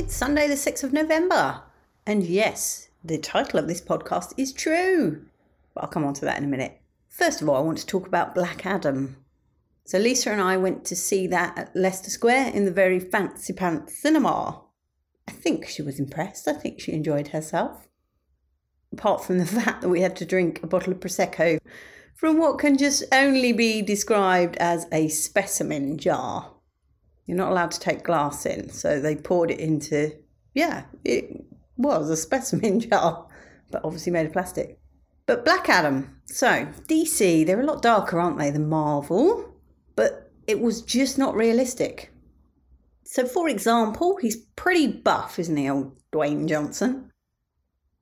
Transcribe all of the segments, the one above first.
It's Sunday, the 6th of November. And yes, the title of this podcast is true. But I'll come on to that in a minute. First of all, I want to talk about Black Adam. So, Lisa and I went to see that at Leicester Square in the very fancy pants cinema. I think she was impressed. I think she enjoyed herself. Apart from the fact that we had to drink a bottle of Prosecco from what can just only be described as a specimen jar. You're not allowed to take glass in, so they poured it into, yeah, it was a specimen jar, but obviously made of plastic. But Black Adam, so DC, they're a lot darker, aren't they, than Marvel? But it was just not realistic. So, for example, he's pretty buff, isn't he, old Dwayne Johnson?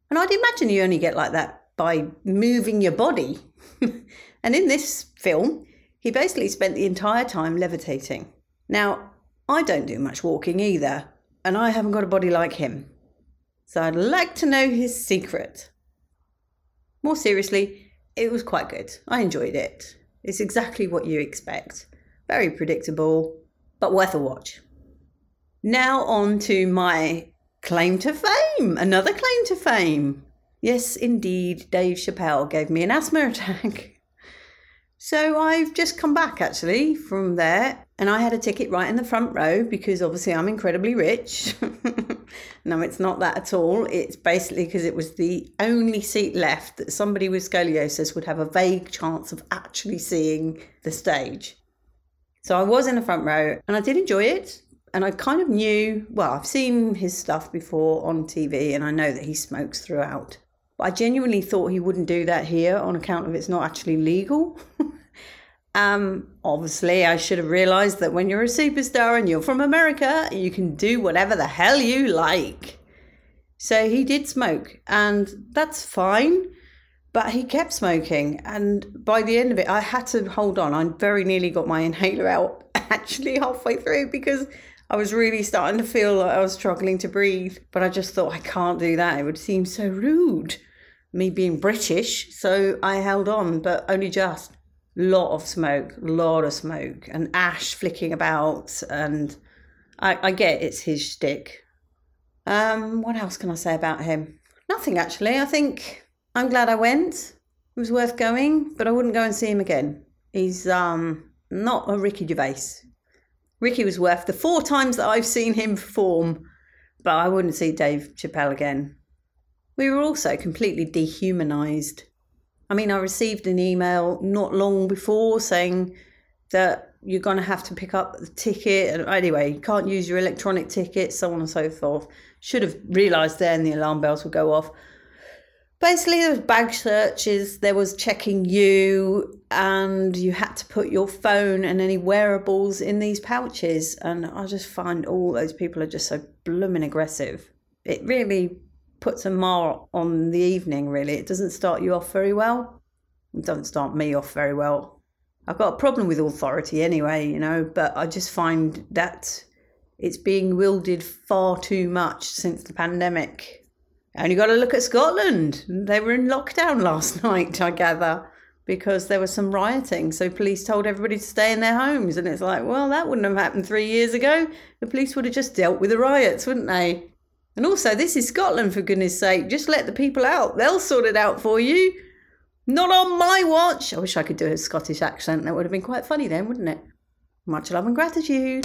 And I'd imagine you only get like that by moving your body. and in this film, he basically spent the entire time levitating. Now, I don't do much walking either, and I haven't got a body like him. So I'd like to know his secret. More seriously, it was quite good. I enjoyed it. It's exactly what you expect. Very predictable, but worth a watch. Now, on to my claim to fame. Another claim to fame. Yes, indeed, Dave Chappelle gave me an asthma attack. So I've just come back actually from there, and I had a ticket right in the front row because obviously I'm incredibly rich. no, it's not that at all. It's basically because it was the only seat left that somebody with scoliosis would have a vague chance of actually seeing the stage. So I was in the front row and I did enjoy it. And I kind of knew, well, I've seen his stuff before on TV and I know that he smokes throughout. But I genuinely thought he wouldn't do that here on account of it's not actually legal. um, obviously, I should have realised that when you're a superstar and you're from America, you can do whatever the hell you like. So he did smoke, and that's fine. But he kept smoking, and by the end of it, I had to hold on. I very nearly got my inhaler out actually halfway through because I was really starting to feel like I was struggling to breathe. But I just thought, I can't do that. It would seem so rude me being British, so I held on, but only just. Lot of smoke, lot of smoke, and ash flicking about, and I, I get it's his shtick. Um, what else can I say about him? Nothing actually. I think I'm glad I went. It was worth going, but I wouldn't go and see him again. He's um not a Ricky Gervais. Ricky was worth the four times that I've seen him perform, but I wouldn't see Dave Chappelle again. We were also completely dehumanized. I mean, I received an email not long before saying that you're going to have to pick up the ticket. And anyway, you can't use your electronic ticket, so on and so forth. Should have realised then the alarm bells would go off. Basically, there was bag searches, there was checking you, and you had to put your phone and any wearables in these pouches. And I just find all those people are just so blooming aggressive. It really puts a mar on the evening, really. It doesn't start you off very well. It doesn't start me off very well. I've got a problem with authority anyway, you know, but I just find that it's being wielded far too much since the pandemic. And you got to look at Scotland. They were in lockdown last night, I gather, because there was some rioting. So police told everybody to stay in their homes. And it's like, well, that wouldn't have happened three years ago. The police would have just dealt with the riots, wouldn't they? And also, this is Scotland, for goodness sake. Just let the people out. They'll sort it out for you. Not on my watch. I wish I could do a Scottish accent. That would have been quite funny then, wouldn't it? Much love and gratitude.